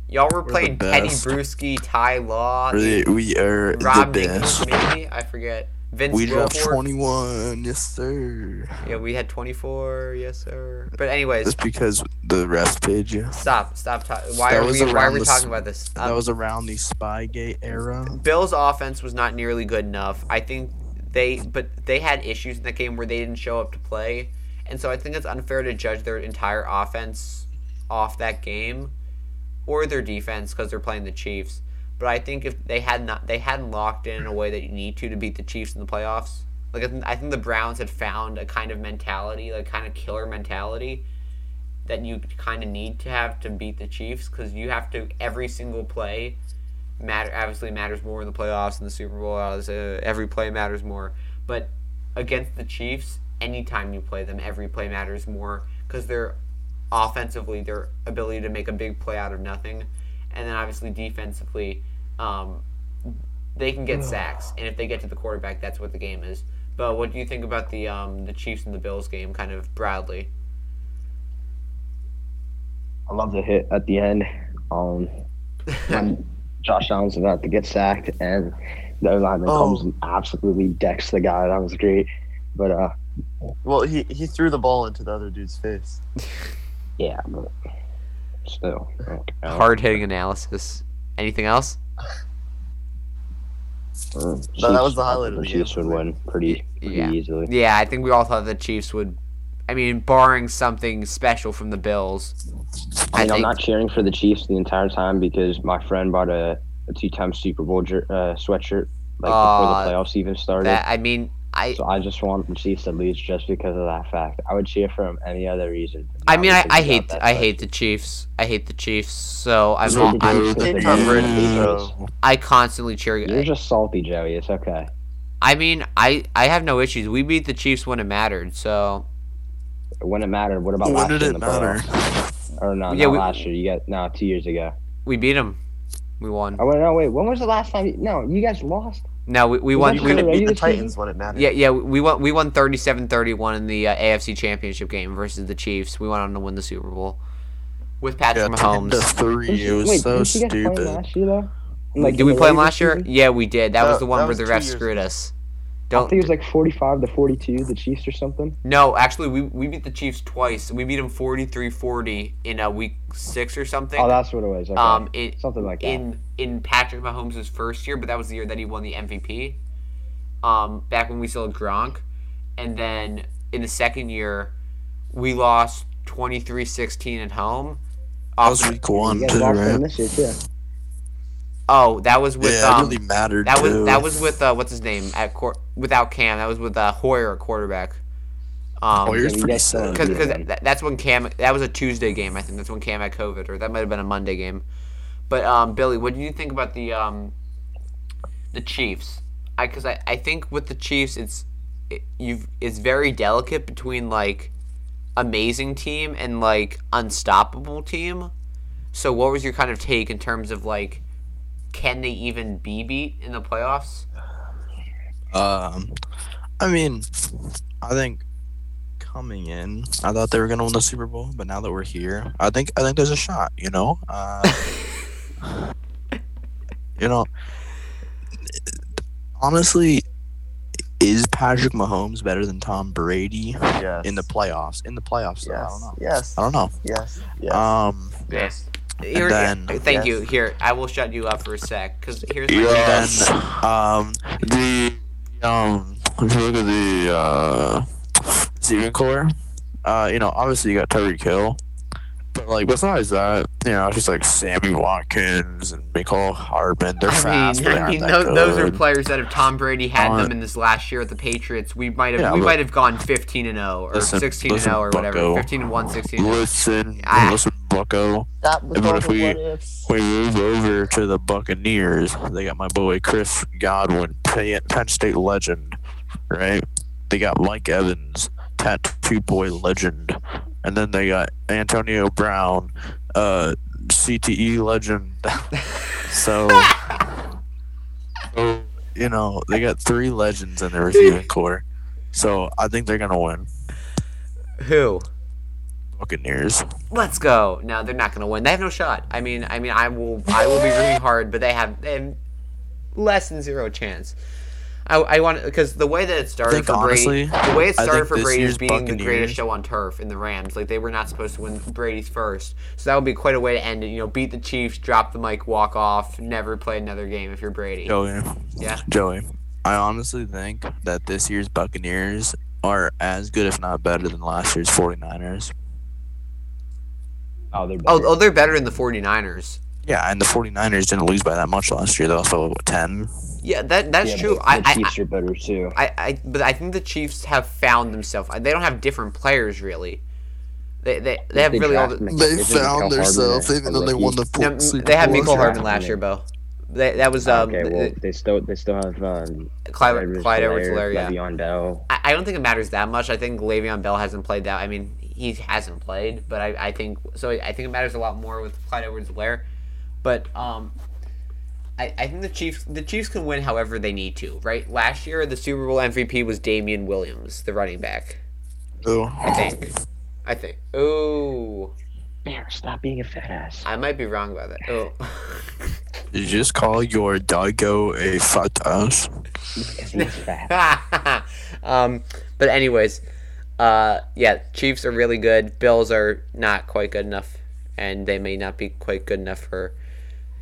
Y'all were We're playing Teddy. Bruschi, Ty Law, Really, we are Rob the best. maybe I forget. Vince We dropped twenty-one. Yes, sir. Yeah, we had twenty-four. Yes, sir. But anyways, That's because the rest page. you. stop, stop. Ta- why are we? Why are we the talking about this? That Um, was around the Spygate era. Bills' offense was not nearly good enough. I think they, but they had issues in that game where they didn't show up to play, and so I think it's unfair to judge their entire offense off that game or their defense because they're playing the Chiefs. But I think if they had not, they hadn't locked in in a way that you need to to beat the Chiefs in the playoffs. Like I think, I think the Browns had found a kind of mentality, like kind of killer mentality, that you kind of need to have to beat the Chiefs because you have to every single play matter obviously matters more in the playoffs and the Super Bowl. Uh, every play matters more, but against the Chiefs, anytime you play them, every play matters more because they're offensively their ability to make a big play out of nothing, and then obviously defensively, um, they can get sacks, and if they get to the quarterback, that's what the game is. But what do you think about the um, the Chiefs and the Bills game, kind of broadly? I love the hit at the end. Um, (laughs) Josh Allen's about to get sacked and the lineman Oh. comes and absolutely decks the guy. That was great. But uh, Well, he, he threw the ball into the other dude's face. (laughs) yeah, but still. okay. Hard hitting analysis. Anything else? Uh, No, that was the highlight of the the Chiefs game. would win pretty, pretty Yeah. easily. Yeah, I think we all thought the Chiefs would. I mean, barring something special from the Bills, I I mean, I'm not cheering for the Chiefs the entire time because my friend bought a, a two-time Super Bowl jer- uh, sweatshirt like Aw, before the playoffs even started. that. I mean, I. so I just want the Chiefs to lose just because of that fact. I would cheer for them any other reason. I mean, I, I hate I hate the Chiefs. I hate the Chiefs. So I'm, So I'm do They the covered, I constantly cheer. You're just salty, Joey. It's okay. I mean, I I have no issues. We beat the Chiefs when it mattered. So When it mattered, what about When last did year it in the matter? Playoffs? Or no, Yeah, not we- last year. You got no two years ago. we beat them. We won. Oh wait, no, wait. When was the last time? You, no, you guys lost. No, we, we won. that You We, for the couldn't beat the regular season? Titans when it mattered. yeah, yeah, we won. We won 37-31 in the uh, AFC Championship game versus the Chiefs. We went on to win the Super Bowl with Patrick Yeah, ten to Mahomes. three. It was wait, so didn't you guys play stupid. last year though? Like, did we play them regular last year? season? Yeah, we did. That, was the one where the two refs years screwed ago. us. I Don't. think it was like 45 to 42, the Chiefs or something. No, actually, we, we beat the Chiefs twice. We beat them 43-40 in uh, week six or something. Oh, that's what it was. Okay. um, in, something like that. in in Patrick Mahomes' first year, but that was the year that he won the MVP. Um, back when we still had Gronk, and then in the second year, we lost 23-16 at home. That was week one you too, lost right? year too. Oh, that was with yeah, um, it really mattered that was that was with uh, what's his name at court without Cam. That was with uh, Hoyer at quarterback. Um, Hoyer's Yeah, you pretty guys still- sad. because Yeah. because that, that's when Cam that was a Tuesday game. I think that's when Cam had COVID, or that might have been a Monday game. But um, Billy, what do you think about the um, the Chiefs? I because I, I think with the Chiefs, it's it, you've it's very delicate between like amazing team and like unstoppable team. So what was your kind of take in terms of like can they even be beat in the playoffs? Um, I mean, I think coming in, I thought they were gonna win the Super Bowl, but now that we're here, I think I think there's a shot. You know, uh, (laughs) you know, honestly, is Patrick Mahomes better than Tom Brady Yes. in the playoffs? In the playoffs, though, I don't Yes. know. Yes. I don't know. Yes. Yes. Um, yes. Here, then- here- thank Yes. you. Here, I will shut you up for a sec because here's my then um the um if you look at the uh receiving corps, uh, you know, obviously you got Tyreek Hill. But like besides that, you know, just like Sammy Watkins and Michael Hardman. They're I fast, mean, I mean, those, those are players that if Tom Brady had them in this last year at the Patriots, we might have Yeah, we might have gone 15 and 0 or Listen- 16 and 0 or whatever, Bucko. 15 and 1, 16 and 0. Listen, Ah. listen, Bucko. Stop with all the what We move over to the Buccaneers. They got my boy Chris Godwin, Penn Penn State legend, right? They got Mike Evans, tattoo boy legend, and then they got Antonio Brown, uh, CTE legend. (laughs) so, so, you know, they got three legends in their (laughs) receiving corps. So I think they're gonna win. Who? Buccaneers. Let's go. No, they're not going to win. They have no shot. I mean, I mean, I will I will be rooting (laughs) hard, but they have, they have less than zero chance. I, I want because the way that it started think for Brady, honestly, the way it started for Brady is being the greatest show on turf in the Rams. Like they were not supposed to win Brady's first, so that would be quite a way to end it. You know, beat the Chiefs, drop the mic, walk off, never play another game if you're Brady. Joey. Yeah. Joey. I honestly think that this year's Buccaneers are as good, if not better, than last year's 49ers. Oh, they're Oh, better. oh, they're better than the 49ers. Yeah, and the 49ers didn't lose by that much last year. They lost by, what, 10? Yeah, that that's yeah, true. but I, the I, Chiefs are better too. I, I, but I think the Chiefs have found themselves. They don't have different players really. They, they, they have They really all the. drafted They found themselves, a- even though they won rookie? the No, Super they had Bowl Mecole last year. Hardman Bo. They, that was um, okay, well, th- they still they still have um, Clyde, Edwards Clyde Edwards Helaire, Helaire, yeah. Le'Veon Bell. I, I don't think it matters that much. I think Le'Veon Bell hasn't played that. I mean, he hasn't played, but I, I think so. I think it matters a lot more with Clyde Edwards-Helaire. But um, I, I think the Chiefs the Chiefs can win however they need to. Right? Last year, the Super Bowl MVP was Damien Williams, the running back. Ooh. I think. I think. Ooh, Bear, stop being a fat ass. I might be wrong about that. Oh. (laughs) Did you just call your doggo a fat ass? Because he's fat. (laughs) um, but anyways, uh, yeah, Chiefs are really good. Bills are not quite good enough, and they may not be quite good enough for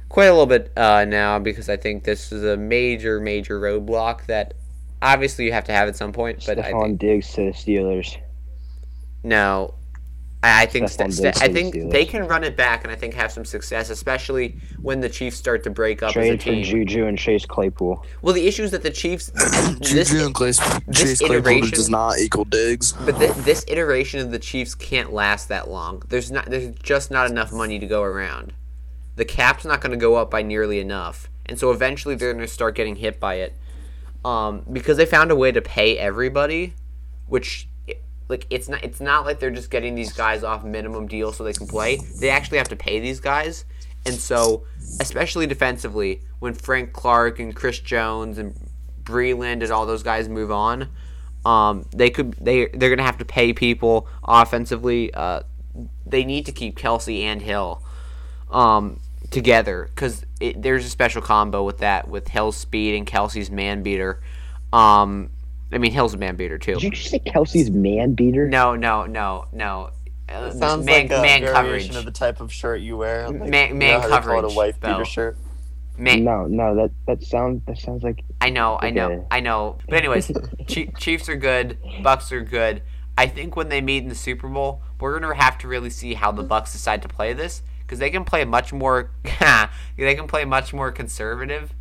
quite a little bit uh, now because I think this is a major, major roadblock that obviously you have to have at some point. But I Stefon think Diggs to the Steelers. no. I I think st- st- I think Steelers. they can run it back and I think have some success, especially when the Chiefs start to break up as a Trade for. Juju and Chase Claypool. Well, the issue is that the Chiefs, (coughs) this, Juju and Chase, this Chase Claypool iteration- does not equal Diggs. But th- this iteration of the Chiefs can't last that long. There's not. There's just not enough money to go around. The cap's not going to go up by nearly enough, and so eventually they're going to start getting hit by it. Um, because they found a way to pay everybody, which like it's not. It's not like they're just getting these guys off minimum deals so they can play. They actually have to pay these guys, and so especially defensively, when Frank Clark and Chris Jones and Breeland and all those guys move on, um, they could they they're gonna have to pay people offensively. Uh, they need to keep Kelce and Hill, um, together because there's a special combo with that with Hill's speed and Kelce's man beater. Um, I mean Hill's a man beater too. Did you just say Kelce's man beater? No, no, no, no. Uh, It sounds man, like a man variation coverage. of the type of shirt you wear. Like, Man- you know how they call it a wife Bill. beater shirt. Man, No, no, that that sounds that sounds like I know, I know, I know. But anyways, (laughs) Chiefs are good. Bucks are good. I think when they meet in the Super Bowl, we're gonna have to really see how the Bucks decide to play this because they can play much more. (laughs) they can play much more conservative,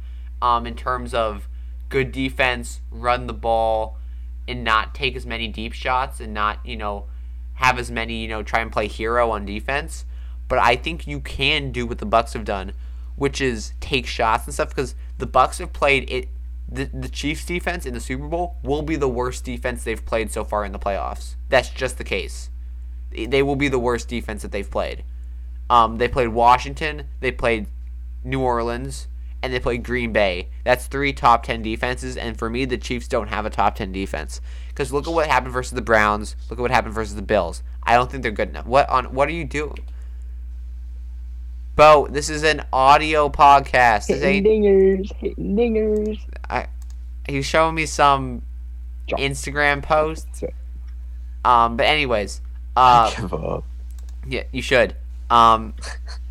um, in terms of good defense, run the ball, and not take as many deep shots, and not you know have as many you know try and play hero on defense. But I think you can do what the Bucks have done, which is take shots and stuff because the Bucks have played it. The, the Chiefs defense in the Super Bowl will be the worst defense they've played so far in the playoffs. That's just the case. They- will be the worst defense that they've played. Um, they played Washington, they played New Orleans, and they play Green Bay. That's three top ten defenses, and for me, the Chiefs don't have a top ten defense. Because look at what happened versus the Browns. Look at what happened versus the Bills. I don't think they're good enough. What on? What are you doing? Bo, this is an audio podcast. This hitting ain't. dingers, hitting dingers. He's showing me some. Instagram posts. Um, but anyways, uh, Give up. yeah, you should. Um, (laughs)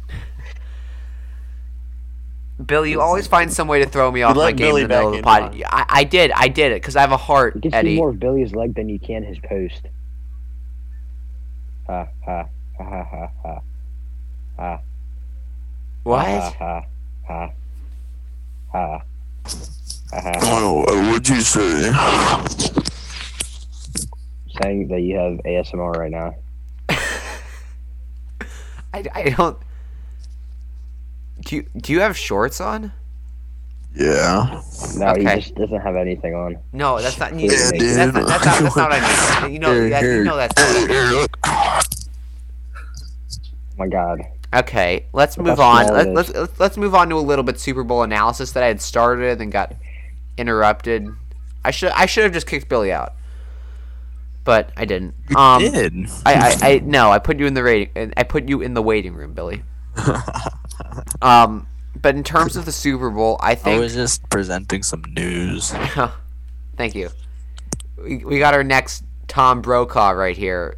Billy, you always find some way to throw me off let my game Billy in the middle of the in, pod. I, I did, I did it because I have a heart, You can see more of Billy's leg than you can his post. Ha ha ha ha ha ha. Ha What? ha ha ha. Ha. Ha ha. Oh, uh, what would you say? Saying that you have ASMR right now. (laughs) I, I don't. Do you, do you have shorts on? Yeah. No, Okay. he just doesn't have anything on. No, that's not. You, Yeah, that's, dude. not that's, not that's not what I mean. (laughs) You know, Here, that, you know that's. Not what I mean. Oh my god. Okay, let's Look move on. Let, let's, let's let's move on to a little bit Super Bowl analysis that I had started and got interrupted. I should I should have just kicked Billy out, but I didn't. You Um, did. I, I I no, I put you in the rating. I put you in the waiting room, Billy. (laughs) Um, but in terms of the Super Bowl, I think I think. was just presenting some news. (laughs) Thank you. We, we got our next Tom Brokaw right here.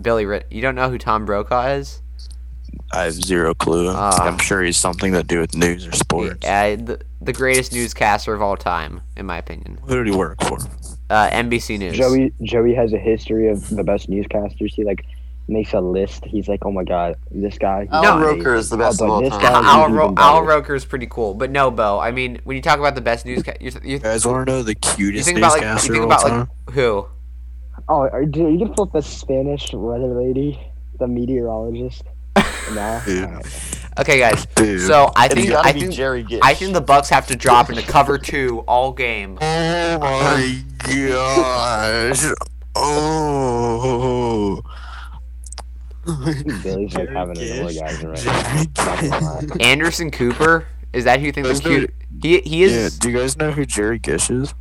Billy, Ri- you don't know who Tom Brokaw is? I have zero clue. Ah. I'm sure he's something to do with news or sports. Uh, the, the greatest newscaster of all time, in my opinion. Who did he work for? Uh, NBC News. Joey Joey has a history of the best newscasters. He like makes a list. He's like, oh my god, this guy. he's Alan. Roker is the best Oh, of all this time. guy- Al, Ro- Al Roker is pretty cool, but no, Bo. I mean, when you talk about the best newscaster, you, you, You guys want to know the cutest think about like newscaster you think about all like who? Oh, are, dude, you can flip the Spanish weather lady, the meteorologist. (laughs) no. Dude. Okay, guys. Dude. So I think I think Jerry Gish. I think the Bucks have to drop into cover two all game. Oh my gosh. Oh. (laughs) Billy's like having an orgasm right now. Not gonna lie. (laughs) Anderson Cooper is that who you think the Those cute? He he Yeah, is. do you guys know who Jerry Gish is?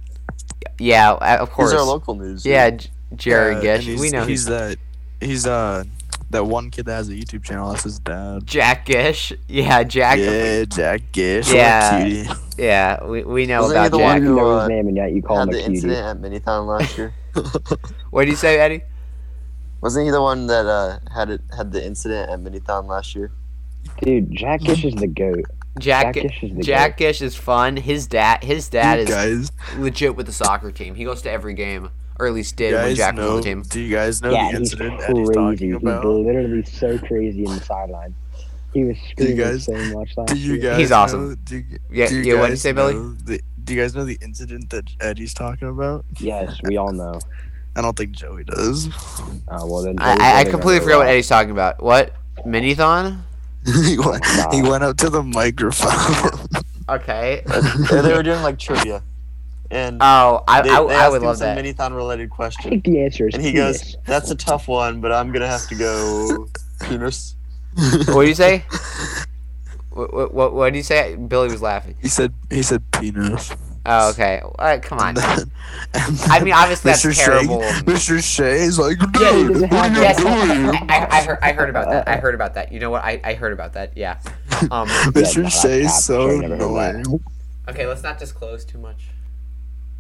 Yeah, uh, of course. He's our local news. Yeah, J- Jerry Yeah, and Gish. We know he's he's that. He's uh that one kid that has a YouTube channel. That's his dad. Jack Gish. Yeah, Jack. Yeah, Jack Gish. Yeah. Yeah, we, we know Wasn't he about the You Jack. one who, know uh, his name and yet you call had him the a cutie. incident at Minithon last year. What did you say, Eddie? Wasn't he the one that uh, had it had the incident at Minithon last year? Dude, Jack Gish is the goat. Jack. Jack Gi- Gish is the Jack Gish is fun. His dad. His dad is guys, legit with the soccer team. He goes to every game, or at least did when guys Jack was on the team. Do you guys know yeah, the incident that crazy. he's He's talking about? literally so crazy in the sideline. He was screaming guys- so much last Do you year. guys He's awesome. Know, do you, Yeah, do you yeah, what'd you say, Billy? The, do you guys know the incident that Eddie's talking about? Yes, we all know. I don't think Joey does. Uh, well then, I, I, I completely forgot what Eddie's talking about. What? Minithon? (laughs) he, went, he went up to the microphone. (laughs) Okay. (laughs) And they were doing like trivia, and Oh, I, they, I, they I would him love some that. Minithon related I question, think the answer is and he penis. goes, "That's a tough one, but I'm gonna have to go penis." What do you say? What, what, what, what did you say? Billy was laughing. he said he said penis. Oh, okay. All right, come on. Then- I mean, obviously that's Mr. Shea- terrible. Mr. Shea's like, dude, Yeah, what have are you Yes, doing? I, I heard, I heard about that. I heard about that. You know what? I, I heard about that. Yeah. (laughs) Um, Mr. that's Shea is so Sure, never heard annoying. okay, let's not disclose too much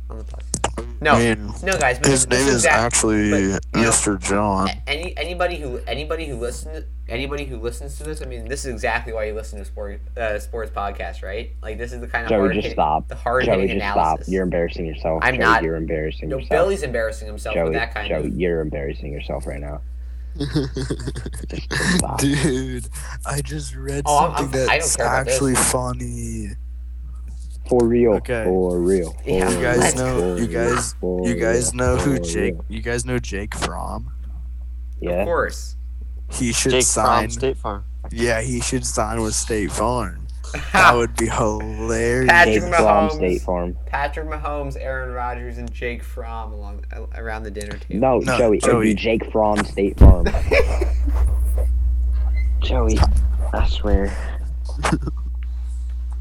on the podcast. No, I mean, no, guys. His name is exact- actually but, you know, Mr. John. any anybody who anybody who listen anybody who listens to this, I mean, this is exactly why you listen to sport uh, sports podcast, right? Like this is the kind of Joey, hard just hitting, stop. the hard Joey, hitting just analysis. stop. You're embarrassing yourself. I'm Joey, not- You're embarrassing no, yourself. Billy's embarrassing himself Joey, with that kind Joey, of. you're embarrassing yourself right now. (laughs) Just, just. Dude, I just read Oh, something I'm- I don't that's care about this. actually funny. For real. Okay. For real. For Yeah, You guys let's- know, you guys, real, you guys real, know who Jake, real. you guys know Jake Fromm. Yeah. Of course. He should Jake sign. from State Farm. Yeah, he should sign with State Farm. (laughs) That would be hilarious. Patrick Jake from Mahomes. State Farm. Patrick Mahomes, Aaron Rodgers, and Jake Fromm along around the dinner table. No, No, Joey, It would Joey. be Jake from State Farm. (laughs) Joey, I swear.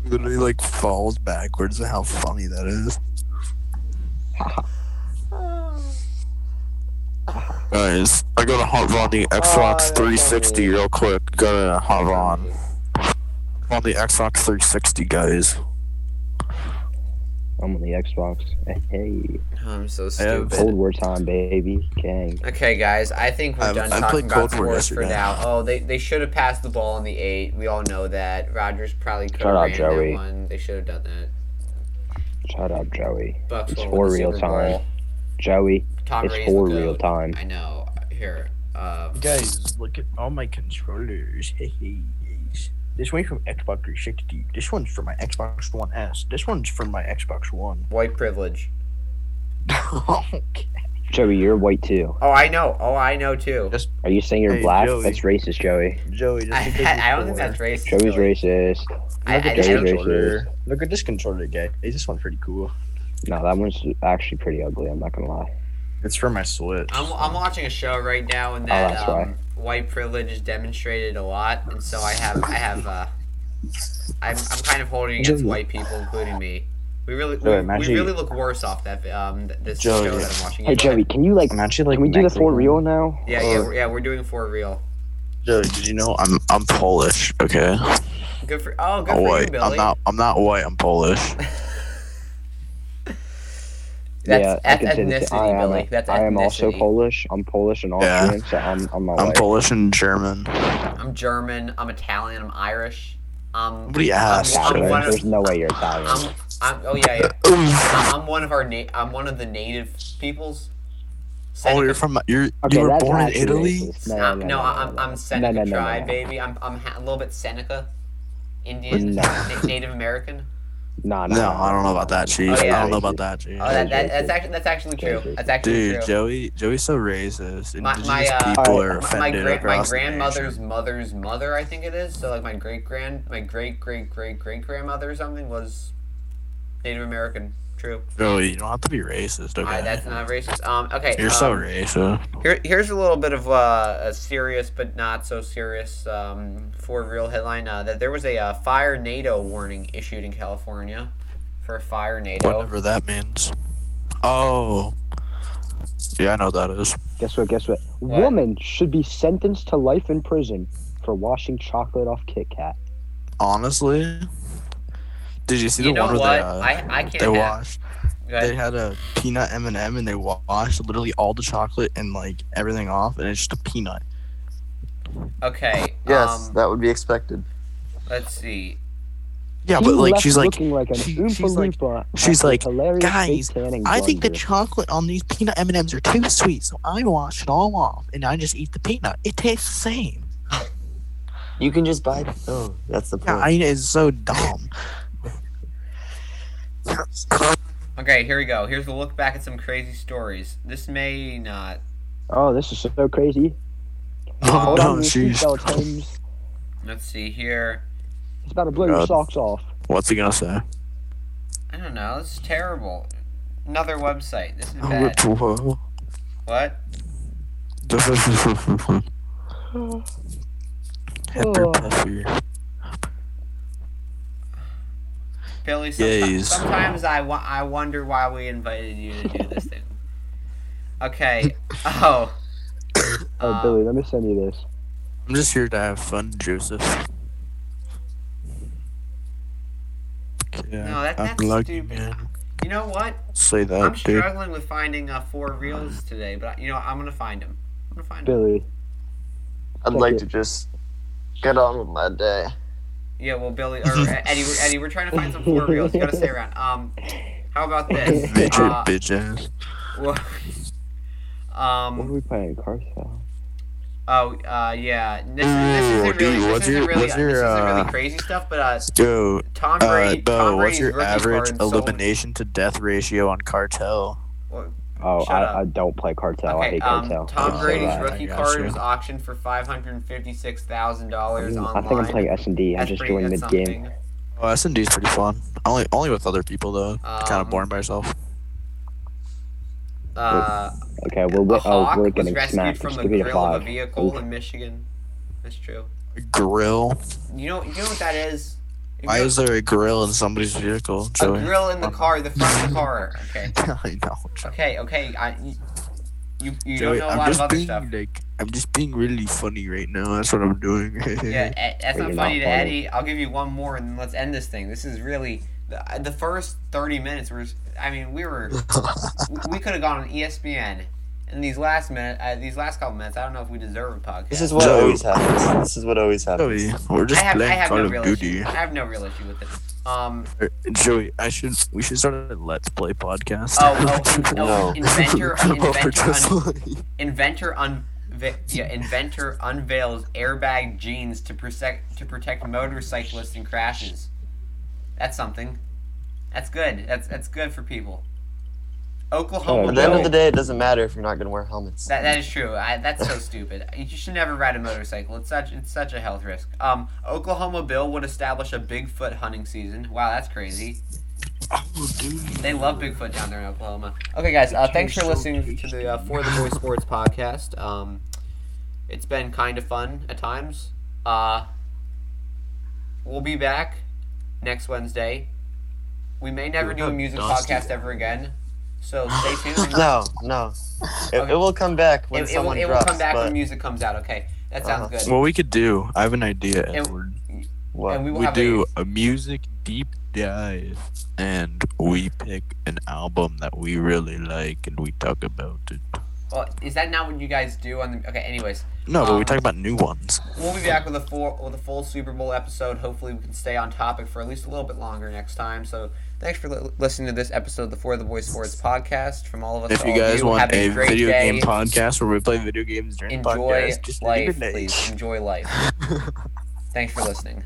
Literally like falls backwards and how funny that is. (laughs) Guys, I gotta hop on oh, the Xbox that's 360 real quick. Gotta hop on. On the Xbox 360, guys. I'm on the Xbox. Hey, I'm so stupid. Cold War time, baby. Gang. Okay, guys, I think we're I've- done I talking played about Cold War for now. Oh, they, they should have passed the ball in the eight. We all know that. Rodgers probably could Shut have up, ran Joey. that one. They should have done that. Shut up, Joey. Bucks It's won for real Super Bowl. time. Joey, Tom it's Brady's for real time. I know. Here, uh, Guys, look at all my controllers. (laughs) Hey, hey, guys. This one's from Xbox 360. This one's for my Xbox One S. This one's for my Xbox One. white privilege. (laughs) okay. Joey, you're white too. Oh, I know. Oh, I know too. Just Are you saying you're Hey, black? Joey. That's racist, Joey. Joey, just I, because (laughs) I, don't think that's racist. Joey's Billy. racist. I, Look I, at this Joey's I, racist. controller. Look at this controller, guy. Hey, this one's pretty cool. No, that one's actually pretty ugly. I'm not gonna lie. It's for my Switch. I'm, I'm watching a show right now, and Oh, that that's um, why. White privilege is demonstrated a lot, and so I have I have uh, I'm, I'm kind of holding against Joey. white people, including me. We really we, Joey, we really look worse off that um this Joey. show that I'm watching. Hey, Yeah, go ahead. Joey, can you like? I'm actually like. Can we do the for Mexican. real now? Yeah, yeah, we're, yeah. We're doing for real. Joey, did you know? I'm I'm Polish. Okay. Good for oh, good I'm for you, white. Billy. I'm not. I'm not white. I'm Polish. (laughs) That's yeah, I eth- can say the ethnicity. I am. Billy. That's I am also. Polish. I'm Polish and Yeah. So I'm I'm not I'm. Polish and German. I'm German. I'm Italian. I'm Irish. Um, Nobody asked. I'm Italian. one of- There's no way you're Italian. I'm, I'm oh yeah, yeah. (laughs) I'm, I'm one of our na- I'm one of the native peoples. Oh, you're from. You're. Okay, you were born in Italy. No, Uh, no, no, no, no, I'm, I'm. Seneca no, no, no, tribe, no. baby. I'm, I'm ha- a little bit Seneca, Indian, No. Na- Native American. No, no, No, I don't know about that, Chief. Oh, yeah. I don't know about that, Chief. Oh, that, that, that's actually that's actually true. That is That's actually Dude, true. Joey, Joey's so racist. My- Indigenous my, uh, people are my, my, offended gra- my across the grandmother's mother's mother, I think it is. So like my great grand, my great great great great grandmother or something was Native American. True. Joey, you don't have to be racist, okay? Alright, that's not racist. Um, okay. You're so um, racist. Here, here's a little bit of uh, a serious but not so serious um, for real headline uh, that there was a uh, fire NATO warning issued in California for a fire NATO. Whatever that means. Oh. Yeah, I know that is. Guess what? Guess what? What? Woman should be sentenced to life in prison for washing chocolate off Kit Kat. Honestly, did you see You the know one where what? they, uh, I I can't. they have, washed? They had a peanut M and m and they washed literally all the chocolate and like everything off, and it's just a peanut. Okay. Yes, Um, that would be expected. let's see. Yeah, He but like she's like, like an she- she's like- she's like, "Guys, I think the chocolate on these peanut M and M's are too sweet, so I wash it all off and I just eat the peanut. It tastes the same. You can just buy. Oh, that's the Yeah, point. I it's so dumb. (laughs) Okay, here we go. Here's a look back at some crazy stories. This may not. Oh, this is so crazy. Oh Hold no, on to jeez. Let's see here. It's about to blow your socks off. What's he gonna say? I don't know. This is terrible. Another website. This is Oh, bad. whoa. What? Pepper oh. puffer. Billy, someti- sometimes I, wa- I wonder why we invited you to do this thing. Okay. (laughs) Oh. Oh, Um, Billy, let me send you this. I'm just here to have fun, Joseph. Yeah, No, that- that's lucky, stupid. man. You know what? Say that, I'm dude. struggling with finding uh, four reels today, but you know I'm gonna find them. I'm gonna find them. Billy. I'd Check like it. to just get on with my day. Yeah, well, Billy or (laughs) Eddie, we're- Eddie, we're trying to find some four reels. You gotta stay around. Um, how about this? Bitch, Uh, bitch ass. well, What are um. we playing? Cartel. Oh, uh, yeah. This, this isn't really. dude, This what's isn't your- really. what's your, this isn't really uh, crazy stuff, but uh, Yo, Tom uh, Brady. Bo, Tom what's Brady's your rookie average card sold- elimination to death ratio on cartel? Oh, Shut up. I, I don't play Cartel. I Okay, hate um, Cartel. Tom I'll Brady's that. rookie I card gotcha. was auctioned for five hundred fifty-six thousand dollars online. I think I'm playing S and D. I'm just pretty- doing that's mid game. Oh, S and D's pretty fun. Only, only with other people though. kind Um, of boring by yourself. Uh, Okay, we're a wi- oh we're was getting rescued smacked. from Just the give me the grill of a vehicle Oof. in Michigan. That's true. A Grill. You know, you know what that is? You Why is there a grill in somebody's vehicle, Joey? a grill in the car, the front of (laughs) the car? Okay, (laughs) I know. Joey. okay, okay. I, you, you, you Joey, don't know a I'm lot of just other being stuff. like, I'm just being really funny right now. That's what I'm doing. (laughs) Yeah, e- that's You're not not funny to. Eddie. I'll give you one more, and then let's end this thing. This is really the, the first thirty minutes. Were I mean, we were we could have gone on ESPN. In these last minute, uh, these last couple minutes, I don't know if we deserve a podcast. This is what Joe. always happens. This is what always happens. Joey, we're just I have, I playing have Call no of Duty. issue. I have no real issue with it. Um. Er, Joey, I should. We should start a Let's Play podcast. Oh, oh, in- oh, No. inventor, (laughs) inventor, un, inventor, un, yeah, inventor unveils airbag jeans to protect to protect motorcyclists in crashes. That's something. That's good. That's that's good for people. Oklahoma. Oh, At the end of the day, it doesn't matter if you're not going to wear helmets. That, that is true. I, that's so (laughs) stupid. You should never ride a motorcycle. It's such it's such a health risk. Um, Oklahoma bill would establish a Bigfoot hunting season. Wow, that's crazy. Oh. They love Bigfoot down there in Oklahoma. Okay, guys. Uh, thanks for listening to the uh, For the Boys Sports podcast. Um, it's been kind of fun at times. Uh, we'll be back next Wednesday. We may never do a music podcast ever again. So stay (gasps) tuned. No, no. It, Okay. it will come back when It, it will, someone it will come back but when music comes out. Okay, that sounds Uh-huh. good. What we could do? I have an idea, It- Edward. what? and we We do a music deep dive, and we pick an album that we really like, and we talk about it. Well, is that not what you guys do on the? Okay. Anyways, No, but Um, we talk about new ones. we'll be back with a full with a full Super Bowl episode. Hopefully, we can stay on topic for at least a little bit longer next time. So, thanks for li- listening to this episode of the For the Boys Sports podcast. From all of us, If you guys you, want have a video day. game podcast where we play video games during the enjoy podcast, just leave life, it please. Enjoy life. (laughs) Thanks for listening.